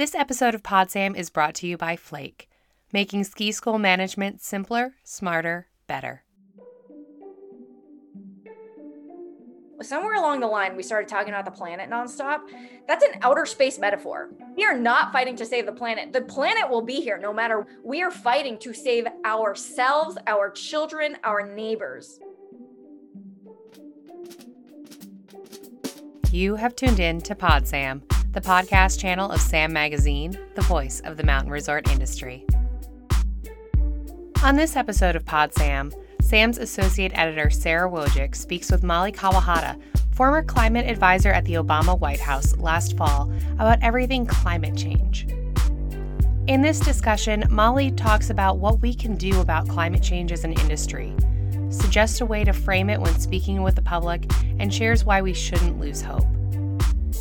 This episode of PodSam is brought to you by Flaik, making ski school management simpler, smarter, better. Somewhere along the line, we started talking about the planet nonstop. That's an outer space metaphor. We are not fighting to save the planet. The planet will be here no matter. We are fighting to save ourselves, our children, our neighbors. You have tuned in to PodSam the podcast channel of Sam Magazine, the voice of the mountain resort industry. On this episode of Pod Sam, Sam's associate editor Sarah Wojcik speaks with Molly Kawahata, former climate advisor at the Obama White House last fall, about everything climate change. In this discussion, Molly talks about what we can do about climate change as an industry, suggests a way to frame it when speaking with the public, and shares why we shouldn't lose hope.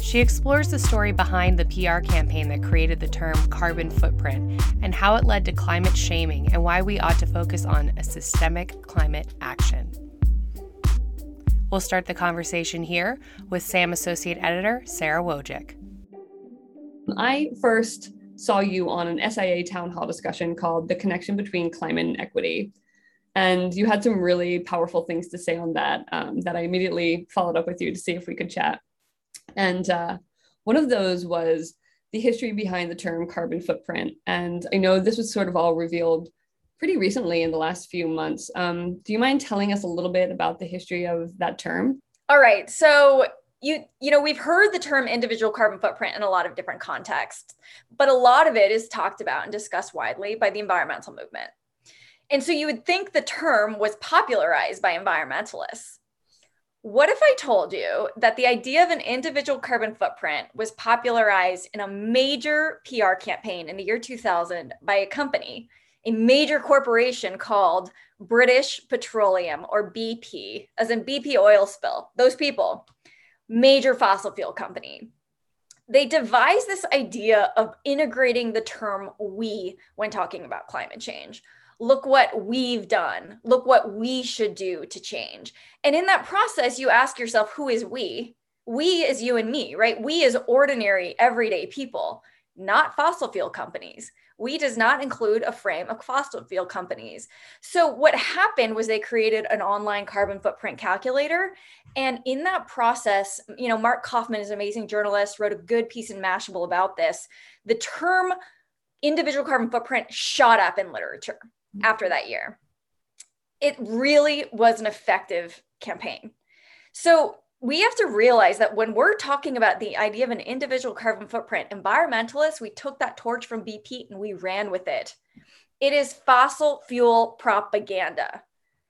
She explores the story behind the PR campaign that created the term carbon footprint and how it led to climate shaming and why we ought to focus on a systemic climate action. We'll start the conversation here with SAM Associate Editor Sarah Wojcik. I first saw you on an SIA town hall discussion called The Connection Between Climate and Equity. And you had some really powerful things to say on that um, that I immediately followed up with you to see if we could chat. And uh, one of those was the history behind the term carbon footprint. And I know this was sort of all revealed pretty recently in the last few months. Um, do you mind telling us a little bit about the history of that term? All right. So you you know we've heard the term individual carbon footprint in a lot of different contexts but a lot of it is talked about and discussed widely by the environmental movement and so you would think the term was popularized by environmentalists what if I told you that the idea of an individual carbon footprint was popularized in a major PR campaign in the year 2000 by a company, a major corporation called British Petroleum or BP, as in BP oil spill? Those people, major fossil fuel company. They devised this idea of integrating the term we when talking about climate change look what we've done look what we should do to change and in that process you ask yourself who is we we is you and me right we is ordinary everyday people not fossil fuel companies we does not include a frame of fossil fuel companies. So what happened was they created an online carbon footprint calculator. And in that process, you know, Mark Kaufman is an amazing journalist, wrote a good piece in Mashable about this. The term individual carbon footprint shot up in literature after that year. It really was an effective campaign. So we have to realize that when we're talking about the idea of an individual carbon footprint, environmentalists, we took that torch from BP and we ran with it. It is fossil fuel propaganda.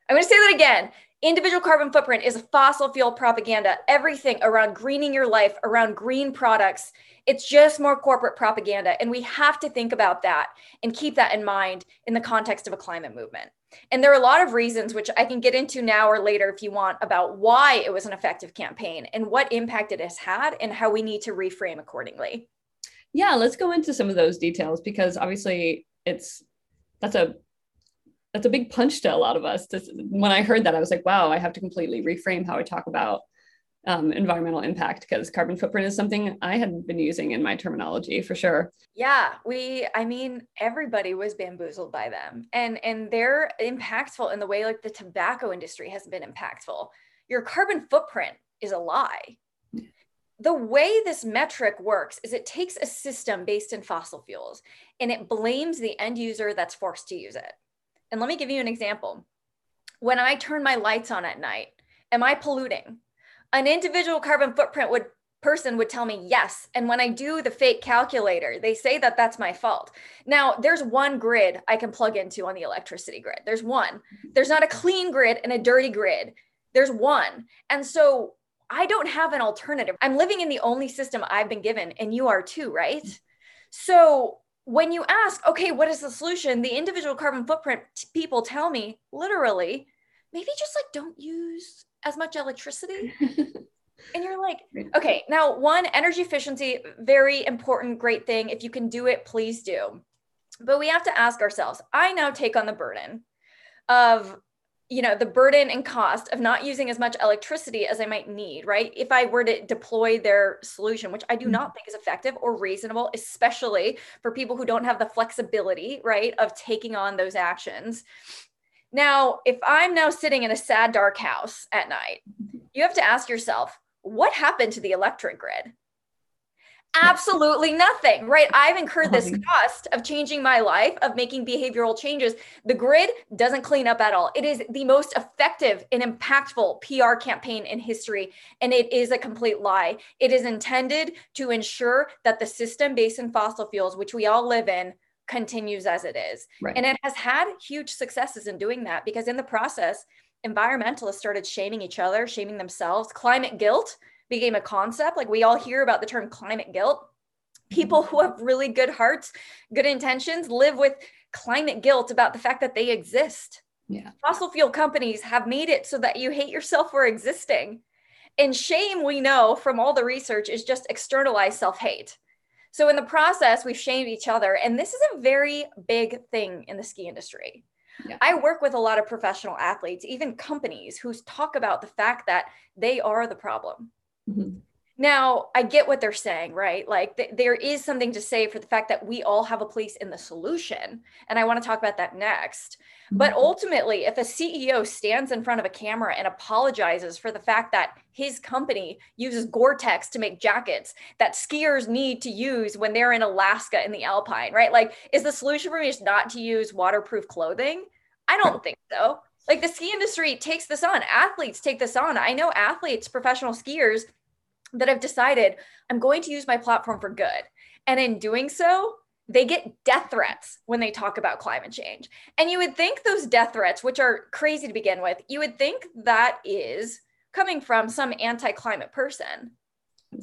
I'm going to say that again. Individual carbon footprint is a fossil fuel propaganda. Everything around greening your life, around green products it's just more corporate propaganda. And we have to think about that and keep that in mind in the context of a climate movement. And there are a lot of reasons, which I can get into now or later if you want, about why it was an effective campaign and what impact it has had and how we need to reframe accordingly. Yeah, let's go into some of those details because obviously it's that's a that's a big punch to a lot of us. This, when I heard that, I was like, wow, I have to completely reframe how I talk about um, environmental impact because carbon footprint is something I hadn't been using in my terminology for sure. Yeah, we I mean everybody was bamboozled by them and and they're impactful in the way like the tobacco industry has been impactful. Your carbon footprint is a lie. The way this metric works is it takes a system based in fossil fuels and it blames the end user that's forced to use it. And let me give you an example. When I turn my lights on at night, am I polluting? an individual carbon footprint would person would tell me yes. And when i do the fake calculator they say that that's my fault. Now there's one grid i can plug into on the electricity grid. There's one. There's not a clean grid and a dirty grid. There's one. And so i don't have an alternative. I'm living in the only system i've been given and you are too right? So when you ask okay what is the solution the individual carbon footprint people tell me literally maybe just like don't use as much electricity. and you're like, okay, now one, energy efficiency, very important, great thing. If you can do it, please do. But we have to ask ourselves I now take on the burden of you know the burden and cost of not using as much electricity as i might need right? If i were to deploy their solution which i do mm-hmm. not think is effective or reasonable especially for people who don't have the flexibility right of taking on those actions. Now if i'm now sitting in a sad dark house at night you have to ask yourself what happened to the electric grid absolutely nothing, right? I've incurred this cost of changing my life, of making behavioral changes. The grid doesn't clean up at all. It is the most effective and impactful PR campaign in history, and it is a complete lie. It is intended to ensure that the system based in fossil fuels, which we all live in, continues as it is. Right. And it has had huge successes in doing that because in the process, environmentalists started shaming each other, shaming themselves, climate guilt became a concept. Like we all hear about the term climate guilt. Mm-hmm. People who have really good hearts, good intentions live with climate guilt about the fact that they exist. Yeah. Fossil fuel companies have made it so that you hate yourself for existing. And shame, we know from all the research, is just externalized self hate. So, in the process, we've shamed each other. And this is a very big thing in the ski industry. Yeah. I work with a lot of professional athletes, even companies who talk about the fact that they are the problem. Mm-hmm. Now, I get what they're saying, right? Like th- there is something to say for the fact that we all have a place in the solution. And I want to talk about that next. Mm-hmm. But ultimately, if a CEO stands in front of a camera and apologizes for the fact that his company uses Gore Tex to make jackets that skiers need to use when they're in Alaska in the Alpine, right? Like, is the solution for me just not to use waterproof clothing? I don't think so. Like, the ski industry takes this on, athletes take this on. I know athletes, professional skiers, that have decided I'm going to use my platform for good. And in doing so, they get death threats when they talk about climate change. And you would think those death threats, which are crazy to begin with, you would think that is coming from some anti climate person.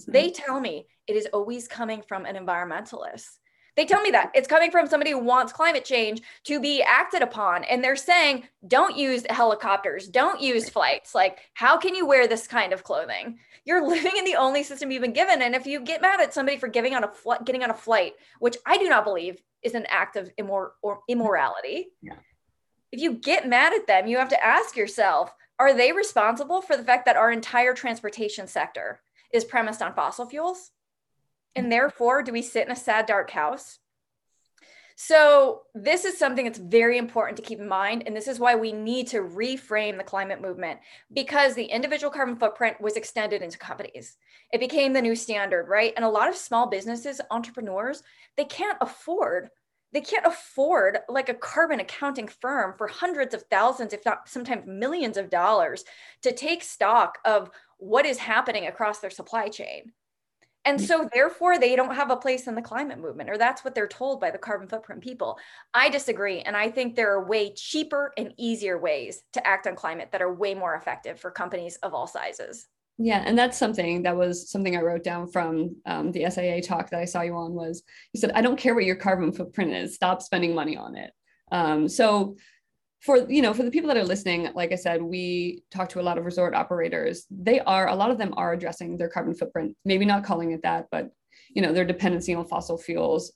They tell me it is always coming from an environmentalist. They tell me that it's coming from somebody who wants climate change to be acted upon. And they're saying, don't use helicopters, don't use flights. Like, how can you wear this kind of clothing? You're living in the only system you've been given. And if you get mad at somebody for giving on a fl- getting on a flight, which I do not believe is an act of immor- or immorality, yeah. if you get mad at them, you have to ask yourself, are they responsible for the fact that our entire transportation sector is premised on fossil fuels? And therefore, do we sit in a sad, dark house? So, this is something that's very important to keep in mind. And this is why we need to reframe the climate movement because the individual carbon footprint was extended into companies. It became the new standard, right? And a lot of small businesses, entrepreneurs, they can't afford. They can't afford like a carbon accounting firm for hundreds of thousands, if not sometimes millions of dollars to take stock of what is happening across their supply chain. And so, therefore, they don't have a place in the climate movement, or that's what they're told by the carbon footprint people. I disagree. And I think there are way cheaper and easier ways to act on climate that are way more effective for companies of all sizes. Yeah, and that's something that was something I wrote down from um, the SIA talk that I saw you on was you said, I don't care what your carbon footprint is, stop spending money on it. Um, so for you know for the people that are listening like i said we talk to a lot of resort operators they are a lot of them are addressing their carbon footprint maybe not calling it that but you know their dependency on fossil fuels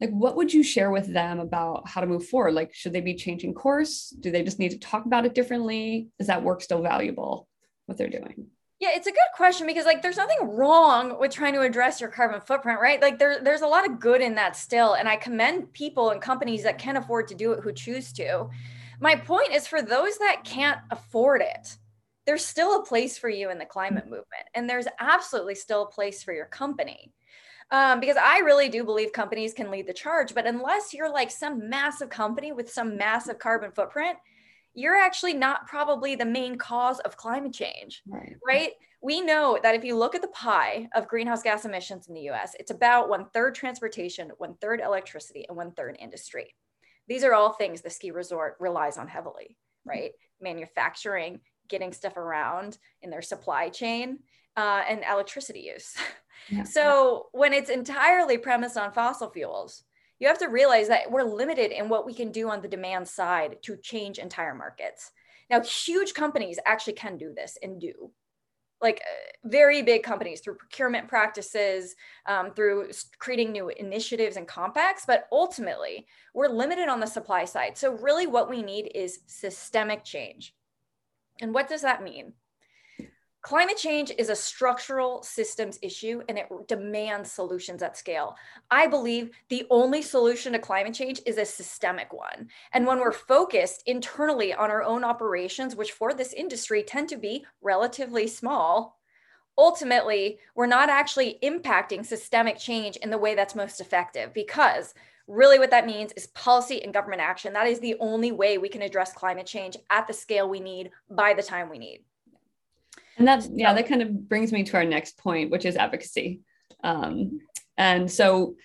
like what would you share with them about how to move forward like should they be changing course do they just need to talk about it differently is that work still valuable what they're doing yeah, it's a good question because like there's nothing wrong with trying to address your carbon footprint, right? Like there, there's a lot of good in that still. And I commend people and companies that can afford to do it who choose to. My point is for those that can't afford it, there's still a place for you in the climate movement, and there's absolutely still a place for your company. Um, because I really do believe companies can lead the charge, but unless you're like some massive company with some massive carbon footprint, you're actually not probably the main cause of climate change, right? right? We know that if you look at the pie of greenhouse gas emissions in the US, it's about one third transportation, one third electricity, and one third industry. These are all things the ski resort relies on heavily, right? Manufacturing, getting stuff around in their supply chain, uh, and electricity use. Yeah. so when it's entirely premised on fossil fuels, you have to realize that we're limited in what we can do on the demand side to change entire markets. Now, huge companies actually can do this and do like uh, very big companies through procurement practices, um, through creating new initiatives and compacts. But ultimately, we're limited on the supply side. So, really, what we need is systemic change. And what does that mean? Climate change is a structural systems issue and it demands solutions at scale. I believe the only solution to climate change is a systemic one. And when we're focused internally on our own operations, which for this industry tend to be relatively small, ultimately, we're not actually impacting systemic change in the way that's most effective because really what that means is policy and government action. That is the only way we can address climate change at the scale we need by the time we need. And that's, yeah, that kind of brings me to our next point, which is advocacy. Um, and so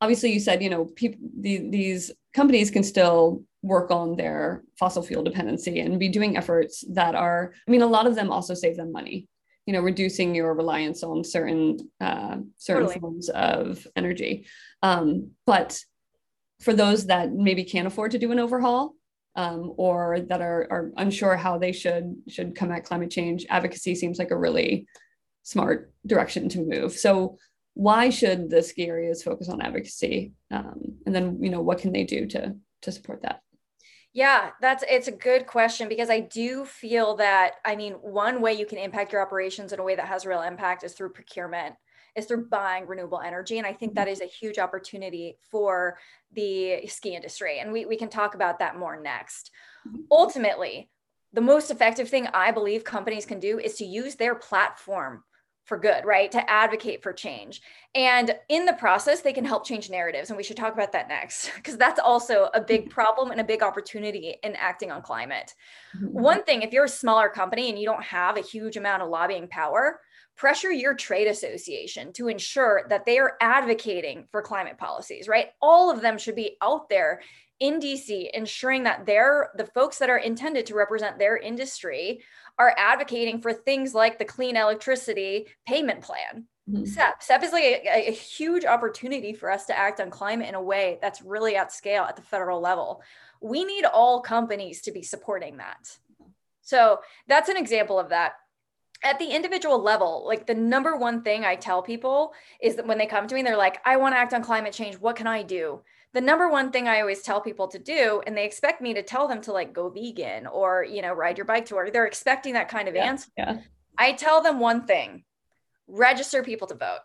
obviously you said, you know, people, the, these companies can still work on their fossil fuel dependency and be doing efforts that are, I mean, a lot of them also save them money, you know, reducing your reliance on certain, uh, certain totally. forms of energy. Um, but for those that maybe can't afford to do an overhaul, um, or that are, are unsure how they should should come at climate change, advocacy seems like a really smart direction to move. So why should the ski areas focus on advocacy? Um, and then you know what can they do to to support that? Yeah, that's it's a good question because I do feel that I mean one way you can impact your operations in a way that has real impact is through procurement is through buying renewable energy. And I think that mm-hmm. a huge opportunity for the ski industry. And we, we can talk about that more next. Mm-hmm. Ultimately, the most effective thing I believe companies can do is to use their platform for good, right? To advocate for change. And in the process, they can help change narratives. And we should talk about that next, because that's also a big mm-hmm. problem and a big opportunity in acting on climate. One thing, if you're a smaller company and you don't have a huge amount of lobbying power, pressure your trade association to ensure that they are advocating for climate policies, right? All of them should be out there in DC ensuring that they're the folks that are intended to represent their industry are advocating for things like the clean electricity payment plan. Mm-hmm. CEP. CEP is like a, a huge opportunity for us to act on climate in a way that's really at scale at the federal level. We need all companies to be supporting that. So that's an example of that at the individual level, like the number one thing I tell people is that when they come to me, they're like, I want to act on climate change. What can I do? The number one thing I always tell people to do, and they expect me to tell them to like go vegan or, you know, ride your bike to work. They're expecting that kind of yeah, answer. Yeah. I tell them one thing register people to vote.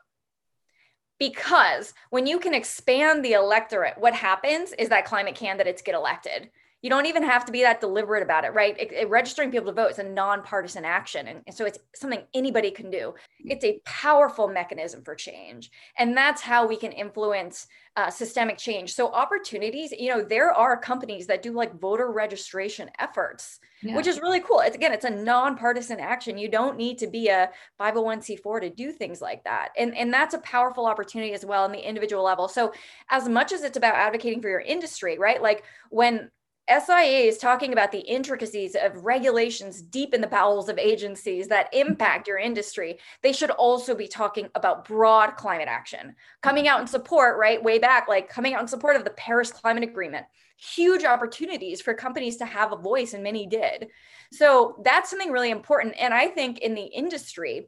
Because when you can expand the electorate, what happens is that climate candidates get elected you don't even have to be that deliberate about it, right? It, it, registering people to vote is a nonpartisan action. And, and so it's something anybody can do. It's a powerful mechanism for change. And that's how we can influence uh, systemic change. So, opportunities, you know, there are companies that do like voter registration efforts, yeah. which is really cool. It's again, it's a nonpartisan action. You don't need to be a 501c4 to do things like that. And, and that's a powerful opportunity as well in the individual level. So, as much as it's about advocating for your industry, right? Like when SIA is talking about the intricacies of regulations deep in the bowels of agencies that mm-hmm. impact your industry. They should also be talking about broad climate action, coming out in support, right? Way back, like coming out in support of the Paris Climate Agreement. Huge opportunities for companies to have a voice, and many did. So that's something really important. And I think in the industry,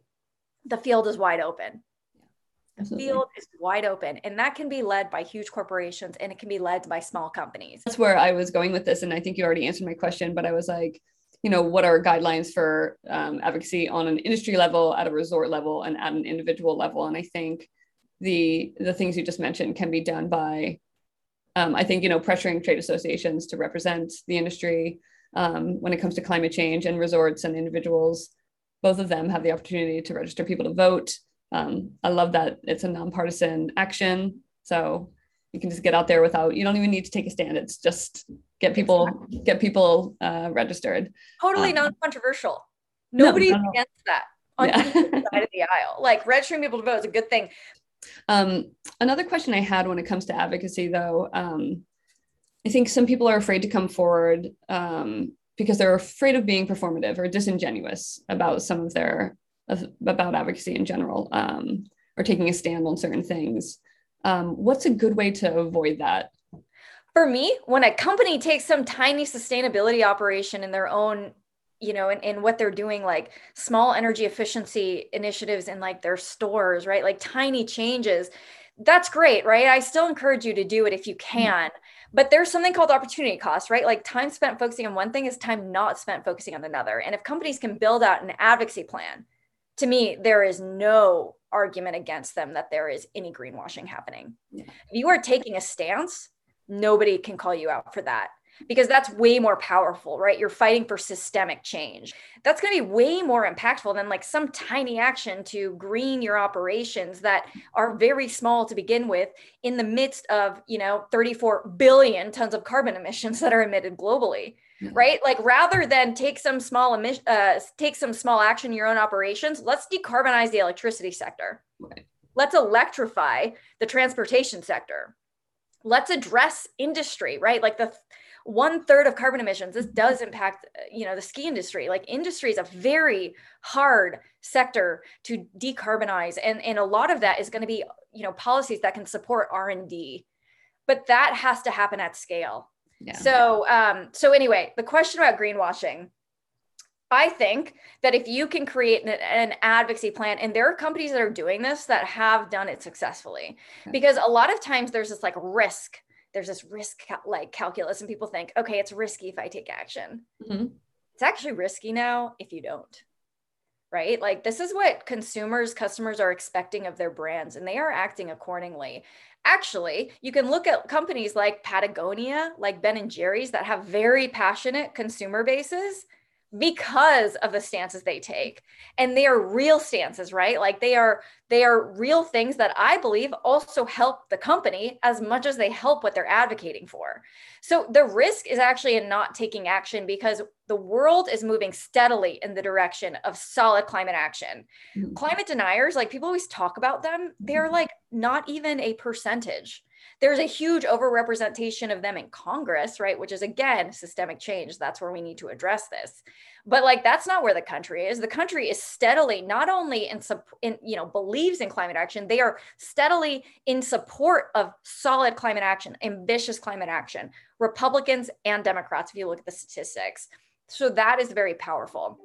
the field is wide open. The field is wide open, and that can be led by huge corporations and it can be led by small companies. That's where I was going with this. And I think you already answered my question, but I was like, you know, what are guidelines for um, advocacy on an industry level, at a resort level, and at an individual level? And I think the the things you just mentioned can be done by, um, I think, you know, pressuring trade associations to represent the industry um, when it comes to climate change and resorts and individuals. Both of them have the opportunity to register people to vote um, I love that it's a nonpartisan action. So you can just get out there without you don't even need to take a stand. It's just get people exactly. get people uh, registered. Totally um, non-controversial. Nobody's no, no, no. against that on yeah. either side of the aisle. Like registering people to vote is a good thing. Um, another question I had when it comes to advocacy, though, um, I think some people are afraid to come forward um, because they're afraid of being performative or disingenuous about some of their about advocacy in general um, or taking a stand on certain things. Um, what's a good way to avoid that? For me, when a company takes some tiny sustainability operation in their own, you know, in, in what they're doing, like small energy efficiency initiatives in like their stores, right? Like tiny changes, that's great, right? I still encourage you to do it if you mm-hmm. can. But there's something called opportunity cost, right? Like time spent focusing on one thing is time not spent focusing on another. And if companies can build out an advocacy plan, to me, there is no argument against them that there is any greenwashing happening. Yeah. If you are taking a stance, nobody can call you out for that because that's way more powerful, right? You're fighting for systemic change. That's going to be way more impactful than like some tiny action to green your operations that are very small to begin with in the midst of, you know, 34 billion tons of carbon emissions that are emitted globally. Right, like rather than take some small emission, uh, take some small action in your own operations, let's decarbonize the electricity sector. Right. Let's electrify the transportation sector let's address industry right like the one third of carbon emissions. This does impact, you know, the ski industry. Like industry is a very hard sector to decarbonize, and and a lot of that is going to be, you know, policies that can support R and D, but that has to happen at scale. Yeah. So, um, so anyway, the question about greenwashing. I think that if you can create an, an, advocacy plan, and there are companies that are doing this that have done it successfully, because a lot of times there's this like risk there's this risk cal- like calculus and people think okay it's risky if i take action mm-hmm. it's actually risky now if you don't right like this is what consumers customers are expecting of their brands and they are acting accordingly actually you can look at companies like patagonia like ben and jerry's that have very passionate consumer bases because of the stances they take. And they are real stances right? Like they are they are real things that i believe also help the company as much as they help what they're advocating for. So the risk is actually in not taking action because the world is moving steadily in the direction of solid climate action mm-hmm. climate deniers like people always talk about them they're mm-hmm. like not even a percentage there's a huge overrepresentation of them in Congress, right? Which is again systemic change. That's where we need to address this. But like that's not where the country is. The country is steadily not only in, in you know believes in climate action, they are steadily in support of solid climate action, ambitious climate action. Republicans and Democrats, if you look at the statistics. So that is very powerful.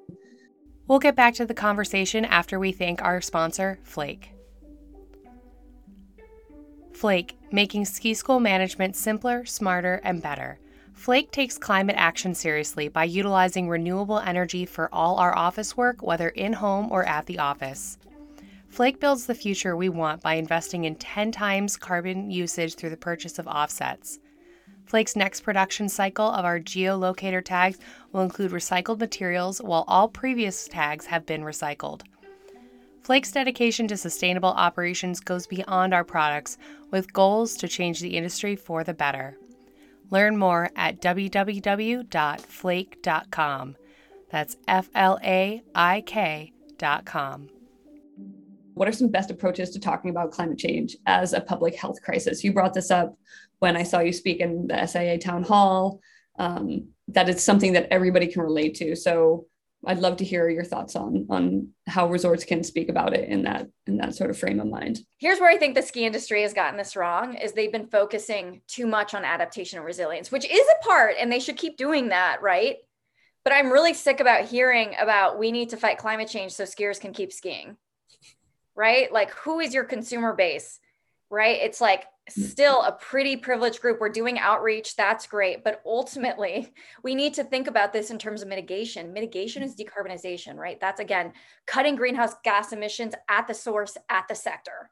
We'll get back to the conversation after we thank our sponsor, Flaik. Flaik, making ski school management simpler, smarter, and better. Flaik takes climate action seriously by utilizing renewable energy for all our office work, whether in home or at the office. Flaik builds the future we want by investing in 10 times carbon usage through the purchase of offsets. Flaik's next production cycle of our geolocator tags will include recycled materials, while all previous tags have been recycled. Flaik's dedication to sustainable operations goes beyond our products, with goals to change the industry for the better. Learn more at www.flaik.com. That's F L A I K.com. What are some best approaches to talking about climate change as a public health crisis? You brought this up when I saw you speak in the SIA town hall, um, that it's something that everybody can relate to. So, I'd love to hear your thoughts on on how resorts can speak about it in that in that sort of frame of mind. Here's where I think the ski industry has gotten this wrong is they've been focusing too much on adaptation and resilience, which is a part and they should keep doing that, right? But I'm really sick about hearing about we need to fight climate change so skiers can keep skiing. Right? Like who is your consumer base? Right? It's like Mm. still a pretty privileged group. We're doing outreach, that's great. But ultimately, we need to think about this in terms of mitigation. Mitigation is decarbonization, right? That's again, cutting greenhouse gas emissions at the source, at the sector.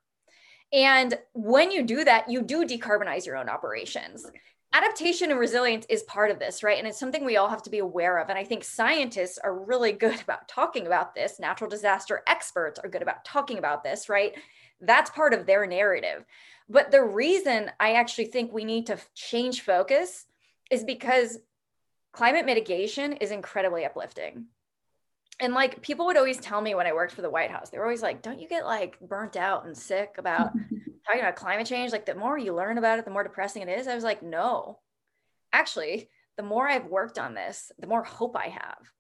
And when you do that, you do decarbonize your own operations. Adaptation and resilience is part of this, right? And it's something we all have to be aware of. And I think scientists are really good about talking about this. Natural disaster experts are good about talking about this, right? That's part of their narrative. But the reason I actually think we need to change focus is because climate mitigation is incredibly uplifting. And like people would always tell me when I worked for the White House, they were always like, don't you get like burnt out and sick about talking about climate change? Like the more you learn about it, the more depressing it is. I was like, no, actually, the more I've worked on this, the more hope I have.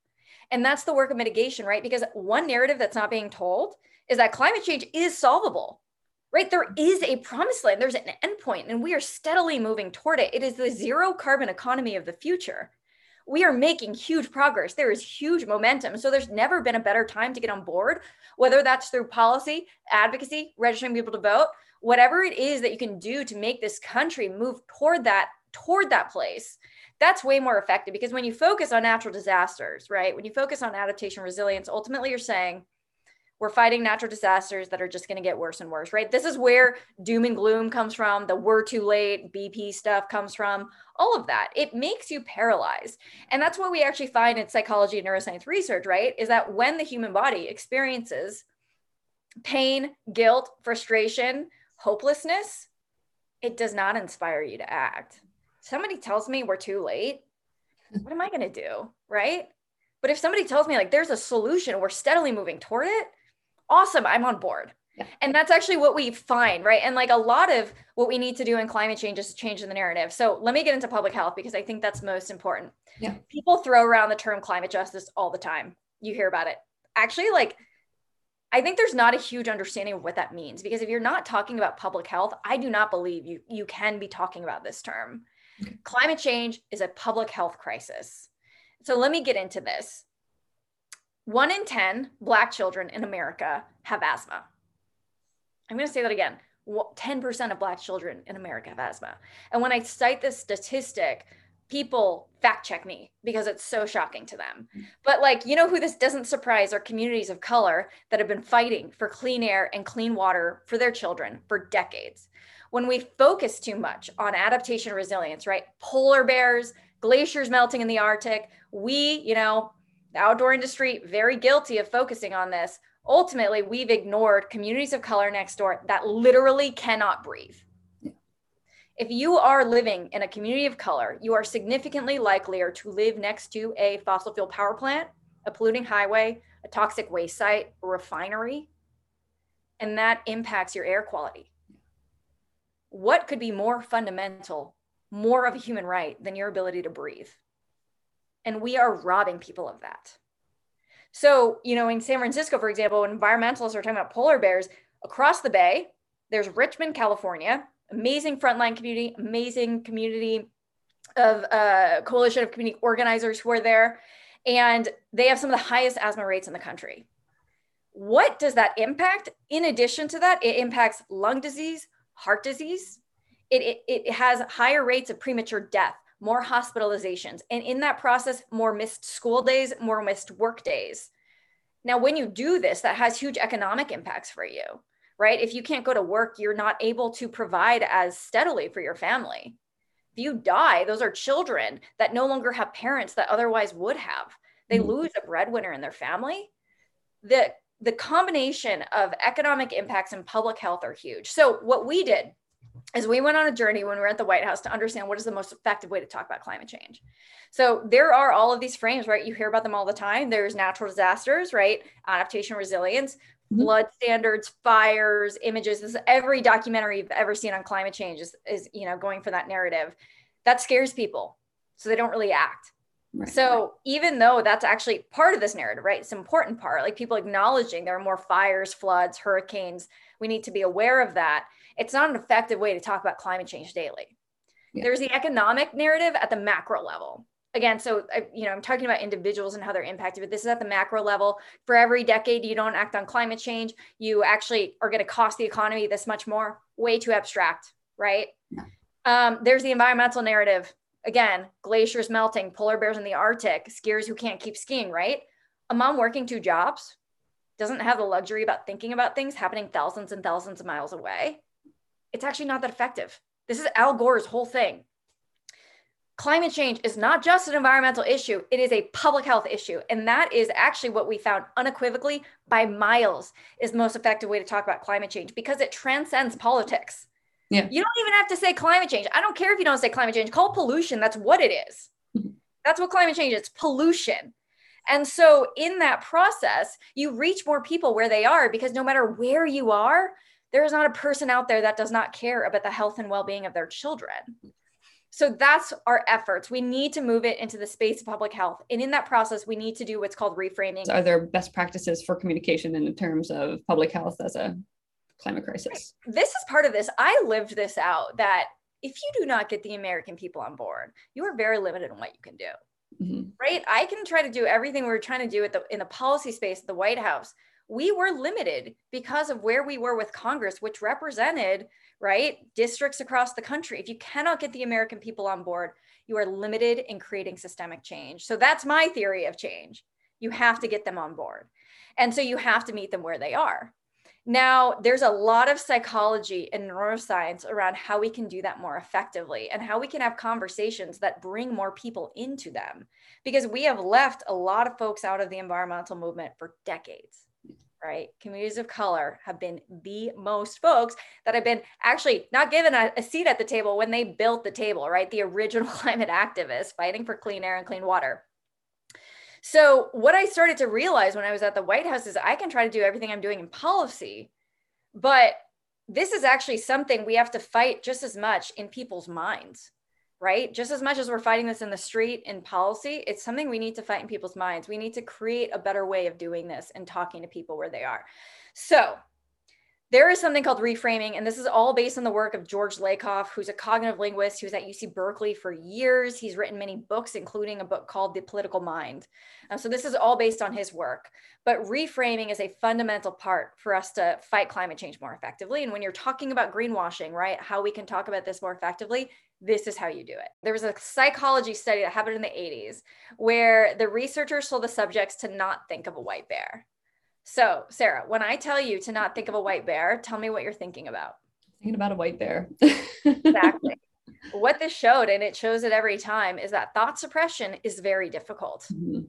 And that's the work of mitigation, right? Because one narrative that's not being told is that climate change is solvable right? There is a promised land, there's an endpoint, and we are steadily moving toward it. It is the zero carbon economy of the future. We are making huge progress. There is huge momentum. So there's never been a better time to get on board, whether that's through policy, advocacy, registering people to vote, whatever it is that you can do to make this country move toward that toward that place that's way more effective because when you focus on natural disasters right when you focus on adaptation resilience ultimately you're saying we're fighting natural disasters that are just going to get worse and worse, right? This is where doom and gloom comes from, the we're too late, BP stuff comes from, all of that. It makes you paralyzed. And that's what we actually find in psychology and neuroscience research, right? Is that when the human body experiences pain, guilt, frustration, hopelessness, it does not inspire you to act. Somebody tells me we're too late, what am I going to do, right? But if somebody tells me like there's a solution, we're steadily moving toward it, awesome, I'm on board. Yeah. And that's actually what we find, right? And like a lot of what we need to do in climate change is change the narrative. So let me get into public health because I think that's most important. Yeah. People throw around the term climate justice all the time. You hear about it. Actually, like I think there's not a huge understanding of what that means because if you're not talking about public health, I do not believe you you can be talking about this term. Okay. Climate change is a public health crisis. So let me get into this. One in 10 Black children in America have asthma. I'm going to say that again 10% of Black children in America have asthma. And when I cite this statistic, people fact check me because it's so shocking to them. Mm. But, like, you know who this doesn't surprise are communities of color that have been fighting for clean air and clean water for their children for decades. When we focus too much on adaptation resilience, right? Polar bears, glaciers melting in the Arctic, we, you know, the outdoor industry very guilty of focusing on this ultimately we've ignored communities of color next door that literally cannot breathe if you are living in a community of color you are significantly likelier to live next to a fossil fuel power plant a polluting highway a toxic waste site a refinery and that impacts your air quality what could be more fundamental more of a human right than your ability to breathe and we are robbing people of that. So, you know, in San Francisco, for example, when environmentalists are talking about polar bears across the bay, there's Richmond, California, amazing frontline community, amazing community of uh, coalition of community organizers who are there. And they have some of the highest asthma rates in the country. What does that impact? In addition to that, it impacts lung disease, heart disease. It, it, it has higher rates of premature death more hospitalizations, and in that process, more missed school days, more missed work days. Now, when you do this, that has huge economic impacts for you, right? If you can't go to work, you're not able to provide as steadily for your family. If you die, those are children that no longer have parents that otherwise would have. They mm-hmm. lose a breadwinner in their family. The, the combination of economic impacts and public health are huge. So, what we did is we went on a journey when we were at the White House to understand what is the most effective way to talk about climate change. So there are all of these frames, right? You hear about them all the time. There's natural disasters, right? Adaptation, resilience, mm-hmm. flood standards, fires, images. This is every documentary you've ever seen on climate change is, is you know going for that narrative. That scares people, so they don't really act. Right. So even though that's actually part of this narrative, right? It's an important part, like people acknowledging there are more fires, floods, hurricanes. We need to be aware of that it's not an effective way to talk about climate change daily. Yeah. There's the economic narrative at the macro level. Again, so you know, I'm talking about individuals and how they're impacted, but this is at the macro level. For every decade you don't act on climate change, you actually are going to cost the economy this much more. Way too abstract, right? Yeah. Um, there's the environmental narrative. Again, glaciers melting, polar bears in the Arctic, skiers who can't keep skiing, right? A mom working two jobs doesn't have the luxury about thinking about things happening thousands and thousands of miles away it's actually not that effective. This is Al Gore's whole thing. Climate change is not just an environmental issue, it is a public health issue. And that is actually what we found unequivocally by miles is the most effective way to talk about climate change because it transcends politics. Yeah. You don't even have to say climate change. I don't care if you don't say climate change, call pollution. That's what it is. Mm-hmm. That's what climate change is pollution. And so, in that process, you reach more people where they are because no matter where you are, there is not a person out there that does not care about the health and well-being of their children so that's our efforts. We need to move it into the space of public health. And in that process we need to do what's called reframing. Are there best practices for communication in terms of public health as a climate crisis? This is part of this. I lived this out that if you do not get the american people on board you are very limited in what you can do. Mm-hmm. right? I can try to do everything we're trying to do at the in the policy space at the white house we were limited because of where we were with Congress, which represented, right, districts across the country. If you cannot get the American people on board, you are limited in creating systemic change. So that's my theory of change. You have to get them on board. And so you have to meet them where they are. Now, there's a lot of psychology and neuroscience around how we can do that more effectively and how we can have conversations that bring more people into them because we have left a lot of folks out of the environmental movement for decades. Right. Communities of color have been the most folks that have been actually not given a, a seat at the table when they built the table, right? The original climate activists fighting for clean air and clean water. So, what I started to realize when I was at the White House is I can try to do everything I'm doing in policy, but this is actually something we have to fight just as much in people's minds, right? Just as much as we're fighting this in the street in policy, it's something we need to fight in people's minds. We need to create a better way of doing this and talking to people where they are. So, there is something called reframing, and this is all based on the work of George Lakoff, who's a cognitive linguist. He was at UC Berkeley for years. He's written many books, including a book called The Political Mind. Uh, so, this is all based on his work. But reframing is a fundamental part for us to fight climate change more effectively. And when you're talking about greenwashing, right, how we can talk about this more effectively, this is how you do it. There was a psychology study that happened in the 80s where the researchers told the subjects to not think of a white bear. So, Sarah, when I tell you to not think of a white bear, tell me what you're thinking about. Thinking about a white bear. exactly. What this showed, and it shows it every time, is that thought suppression is very difficult. Mm-hmm.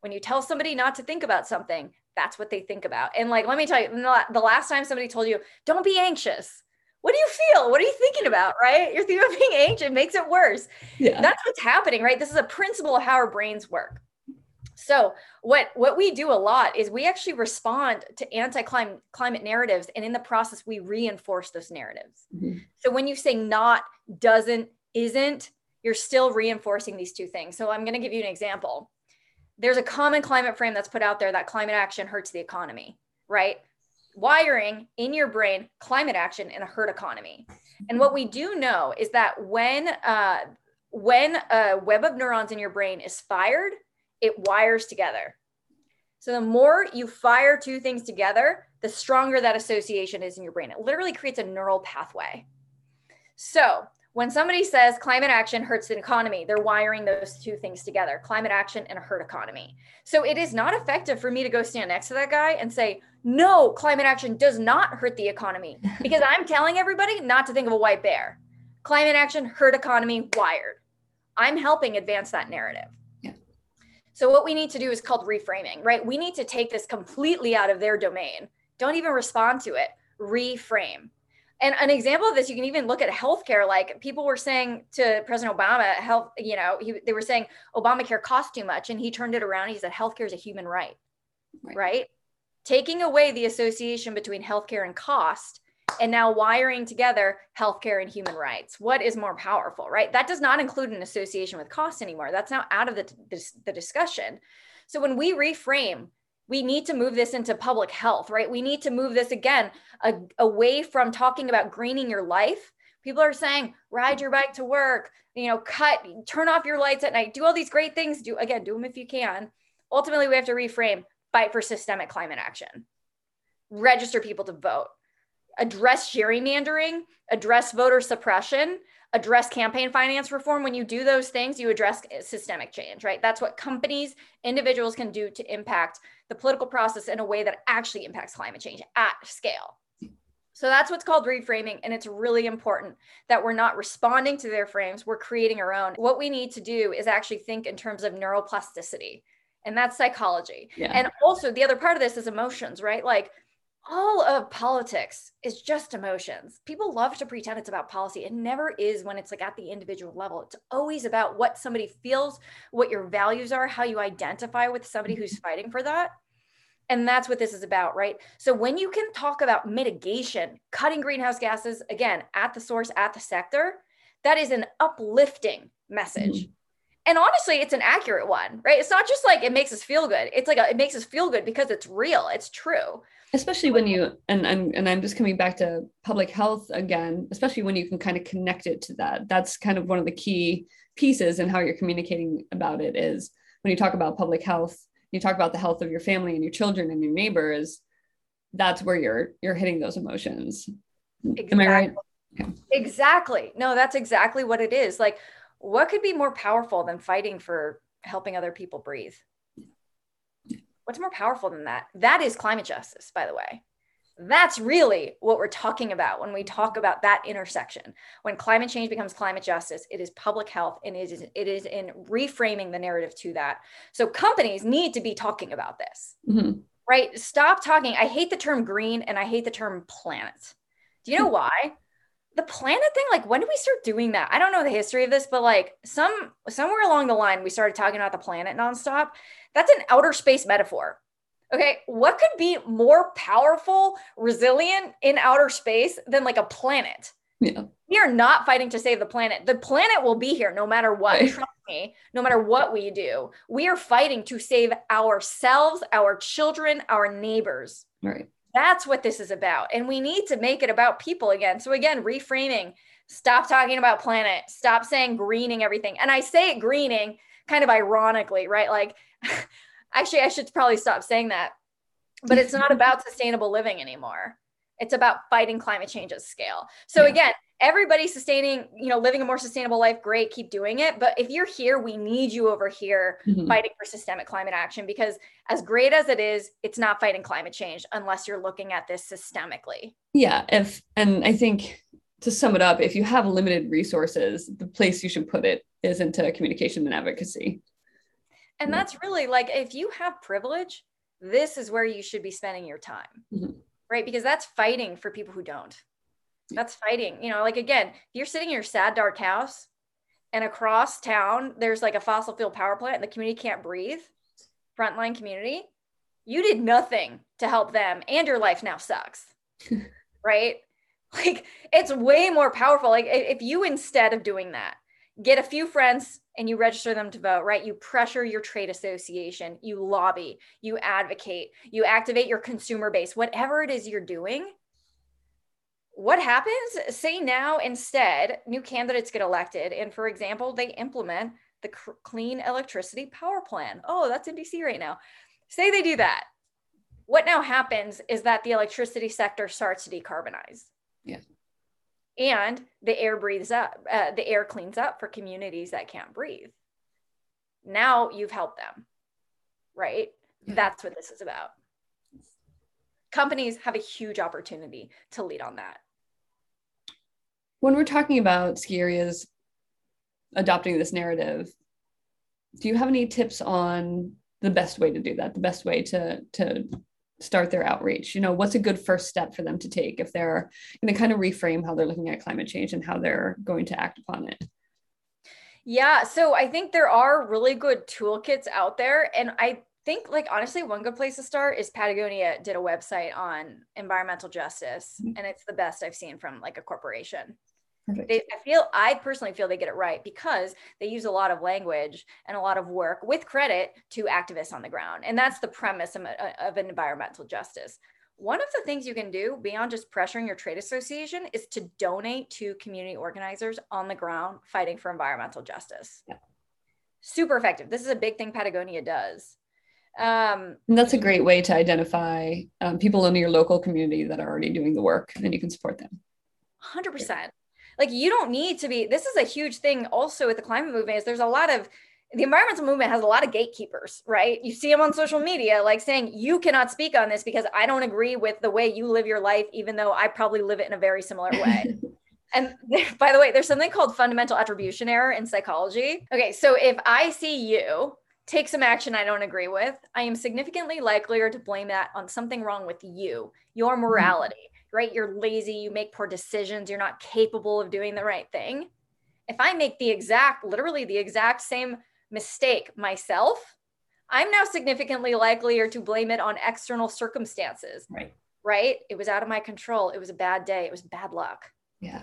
When you tell somebody not to think about something, that's what they think about. And like, let me tell you, the last time somebody told you, don't be anxious, what do you feel? What are you thinking about? Right? You're thinking about being anxious, it makes it worse. Yeah. That's what's happening, right? This is a principle of how our brains work. So what what we do a lot is we actually respond to anti-climate climate narratives and in the process we reinforce those narratives. Mm-hmm. So when you say not, doesn't, isn't, you're still reinforcing these two things. So I'm going to give you an example. There's a common climate frame that's put out there that climate action hurts the economy, right? Wiring in your brain, climate action in a hurt economy. And what we do know is that when uh, when a web of neurons in your brain is fired, it wires together. So the more you fire two things together, the stronger that association is in your brain. It literally creates a neural pathway. So when somebody says climate action hurts the economy, they're wiring those two things together climate action and a hurt economy. So it is not effective for me to go stand next to that guy and say, no, climate action does not hurt the economy because I'm telling everybody not to think of a white bear. Climate action, hurt economy, wired. I'm helping advance that narrative. So what we need to do is called reframing, right? We need to take this completely out of their domain. Don't even respond to it. Reframe. And an example of this, you can even look at healthcare. Like people were saying to President Obama, health, you know, he, they were saying Obamacare costs too much. And he turned it around. He said, healthcare is a human right, right? right? Taking away the association between healthcare and cost and now wiring together healthcare and human rights. What is more powerful, right? That does not include an association with cost anymore. That's now out of the, the, the discussion. So when we reframe, we need to move this into public health, right? We need to move this again a, away from talking about greening your life. People are saying, ride your bike to work, you know, cut, turn off your lights at night, do all these great things. Do again, do them if you can. Ultimately, we have to reframe fight for systemic climate action, register people to vote, address gerrymandering, address voter suppression, address campaign finance reform. When you do those things, you address systemic change, right? That's what companies, individuals can do to impact the political process in a way that actually impacts climate change at scale. So that's what's called reframing. And it's really important that we're not responding to their frames, we're creating our own. What we need to do is actually think in terms of neuroplasticity, and that's psychology. Yeah. And also, the other part of this is emotions, right? Like, all of politics is just emotions. People love to pretend it's about policy. It never is when it's like at the individual level. It's always about what somebody feels, what your values are, how you identify with somebody who's mm-hmm. fighting for that. And that's what this is about, right? So when you can talk about mitigation, cutting greenhouse gases, again, at the source, at the sector, that is an uplifting message. Mm-hmm. And honestly, it's an accurate one, right? It's not just like it makes us feel good. It's like a, it makes us feel good because it's real, it's true especially when you and, and and i'm just coming back to public health again especially when you can kind of connect it to that that's kind of one of the key pieces and how you're communicating about it is when you talk about public health you talk about the health of your family and your children and your neighbors that's where you're you're hitting those emotions. Exactly. Am I right? Exactly. No, that's exactly what it is. Like, what could be more powerful than fighting for helping other people breathe? What's more powerful than that? That is climate justice, by the way. That's really what we're talking about when we talk about that intersection. When climate change becomes climate justice, it is public health and it is, it is in reframing the narrative to that. So companies need to be talking about this, Mhm. right? Stop talking. I hate the term green and I hate the term planet. Do you know why? The planet thing, like when did we start doing that? I don't know the history of this, but like some somewhere along the line, we started talking about the planet nonstop. That's an outer space metaphor. Okay, what could be more powerful, resilient in outer space than like a planet? Yeah. We are not fighting to save the planet. The planet will be here no matter what. Right. Trust me, no matter what we do. We are fighting to save ourselves, our children, our neighbors. Right. That's what this is about. And we need to make it about people again. So, again, reframing stop talking about planet, stop saying greening everything. And I say it greening kind of ironically, right? Like, actually, I should probably stop saying that. But it's not about sustainable living anymore. It's about fighting climate change at scale. So, Yeah. again, everybody sustaining, you know, living a more sustainable life, great, keep doing it. But if you're here, we need you over here Mhm. fighting for systemic climate action because as great as it is, it's not fighting climate change unless you're looking at this systemically. Yeah. If and I think to sum it up, if you have limited resources, the place you should put it is into communication and advocacy. And Yeah. that's really like if you have privilege, this is where you should be spending your time. Mhm. Right? Because that's fighting for people who don't. That's fighting. You know, like again, if you're sitting in your sad dark house and across town there's like a fossil fuel power plant and the community can't breathe, frontline community, you did nothing to help them and your life now sucks. right? Like it's way more powerful. Like if you instead of doing that, get a few friends and you register them to vote, right? You pressure your trade association, you lobby, you advocate, you activate your consumer base, whatever it is you're doing. What happens? Say now instead, new candidates get elected, and for example, they implement the cr- clean electricity power plan. Oh, that's in DC right now. Say they do that. What now happens is that the electricity sector starts to decarbonize. Yeah. And the air breathes up, uh, the air cleans up for communities that can't breathe. Now you've helped them, right? Yeah. That's what this is about. Companies have a huge opportunity to lead on that. When we're talking about ski areas adopting this narrative, do you have any tips on the best way to do that? The best way to to start their outreach? You know, what's a good first step for them to take if they're going to kind of reframe how they're looking at climate change and how they're going to act upon it? Yeah, so I think there are really good toolkits out there. And I think, like, honestly, one good place to start is Patagonia did a website on environmental justice, Mhm. and it's the best I've seen from like a corporation. Perfect. They, I feel, I personally feel they get it right because they use a lot of language and a lot of work with credit to activists on the ground. And that's the premise of, of environmental justice. One of the things you can do beyond just pressuring your trade association is to donate to community organizers on the ground fighting for environmental justice. Yeah. Super effective. This is a big thing Patagonia does. Um, And that's a great way to identify um, people in your local community that are already doing the work, and you can support them. 100%. Like you don't need to be this is a huge thing also with the climate movement is there's a lot of the environmental movement has a lot of gatekeepers, right? You see them on social media like saying you cannot speak on this because I don't agree with the way you live your life even though I probably live it in a very similar way. And by the way, there's something called fundamental attribution error in psychology. Okay, so if I see you take some action I don't agree with, I am significantly likelier to blame that on something wrong with you, your mm-hmm. morality, right? You're lazy, you make poor decisions, you're not capable of doing the right thing. If I make the exact, literally the exact same mistake myself, I'm now significantly likelier to blame it on external circumstances, right. right? It was out of my control. It was a bad day. It was bad luck. Yeah.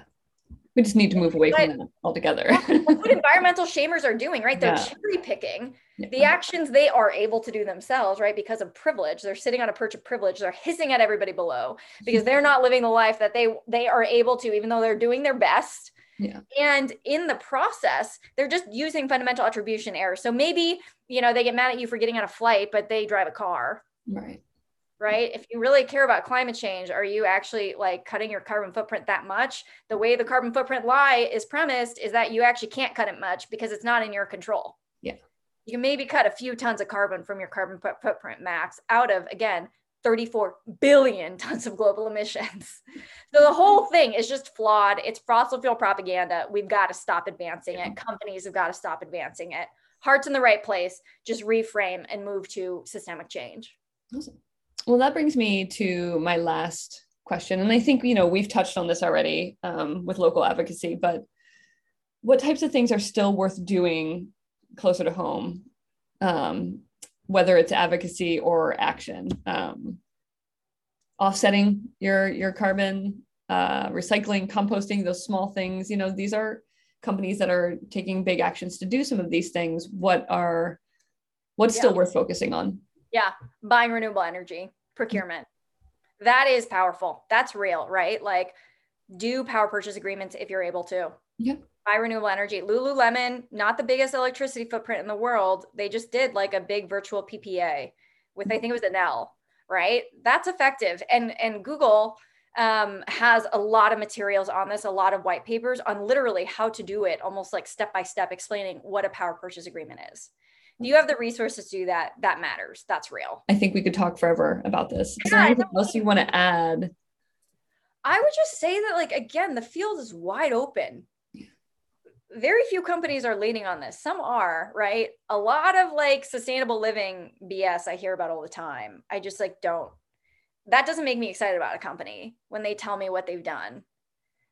We just need to move away from that altogether. What environmental shamers are doing, right? They're Yeah. cherry picking Yeah. the actions they are able to do themselves, right? Because of privilege. They're sitting on a perch of privilege. They're hissing at everybody below because they're not living the life that they they are able to, even though they're doing their best. Yeah. And in the process, they're just using fundamental attribution error. So maybe, you know, they get mad at you for getting on a flight, but they drive a car, Right. Right? If you really care about climate change, are you actually like cutting your carbon footprint that much? The way the carbon footprint lie is premised is that you actually can't cut it much because it's not in your control. Yeah. You can maybe cut a few tons of carbon from your carbon footprint max out of, again, 34 billion tons of global emissions. So the whole thing is just flawed. It's fossil fuel propaganda. We've got to stop advancing it. Companies have got to stop advancing it. Heart's in the right place. Just reframe and move to systemic change. Awesome. Well, that brings me to my last question. And I think, you know, we've touched on this already um, with local advocacy, but what types of things are still worth doing closer to home? Um, whether it's advocacy or action, um, offsetting your your carbon, uh, recycling, composting, those small things. You know, these are companies that are taking big actions to do some of these things. What are what's yeah. still worth focusing on? Yeah, buying renewable energy, procurement. That is powerful. That's real, right? Like do power purchase agreements if you're able to. Yeah. Buy renewable energy. Lululemon, not the biggest electricity footprint in the world. They just did like a big virtual PPA with I think it was Enel, right? That's effective. And and Google um, has a lot of materials on this, a lot of white papers on literally how to do it, almost like step by step, explaining what a power purchase agreement is you have the resources to do that that matters. That's real. I think we could talk forever about this. Is yeah, there anything else you want to add? I would just say that like again the field is wide open. Very few companies are leading on this. Some are right? A lot of like sustainable living bs i hear about all the time. I just like don't that doesn't make me excited about a company when they tell me what they've done.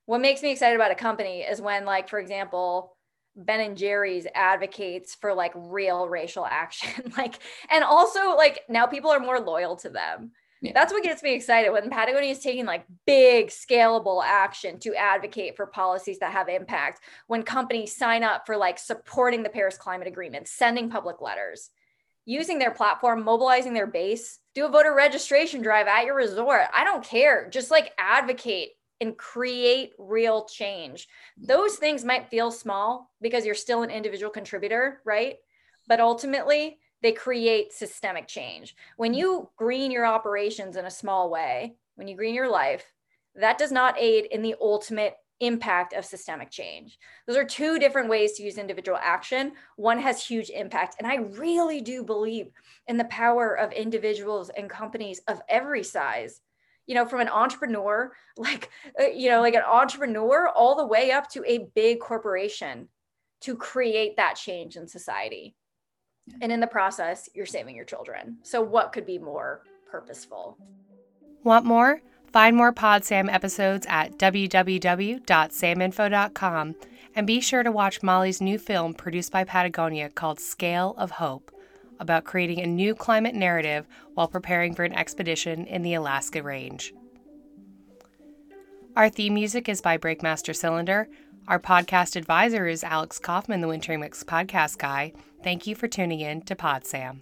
What makes me excited about a company is when like for example Ben and Jerry's advocates for like real racial action. like, and also like now people are more loyal to them. Yeah. That's what gets me excited when Patagonia is taking like big scalable action to advocate for policies that have impact. When companies sign up for like supporting the Paris Climate Agreement, sending public letters, using their platform, mobilizing their base, do a voter registration drive at your resort. I don't care. Just like advocate and create real change. Those things might feel small because you're still an individual contributor, right? But ultimately, they create systemic change. When you green your operations in a small way, when you green your life, that does not aid in the ultimate impact of systemic change. Those are two different ways to use individual action. One has huge impact. And I really do believe in the power of individuals and companies of every size you know, from an entrepreneur, like, uh, you know, like an entrepreneur all the way up to a big corporation to create that change in society. And in the process, you're saving your children. So, what could be more purposeful? Want more? Find more PodSam episodes at www.saminfo.com and be sure to watch Molly's new film produced by Patagonia called Scale of Hope about creating a new climate narrative while preparing for an expedition in the Alaska Range. Our theme music is by Breakmaster Cylinder. Our podcast advisor is Alex Kaufman, the Wintering Mix podcast guy. Thank you for tuning in to PodSam.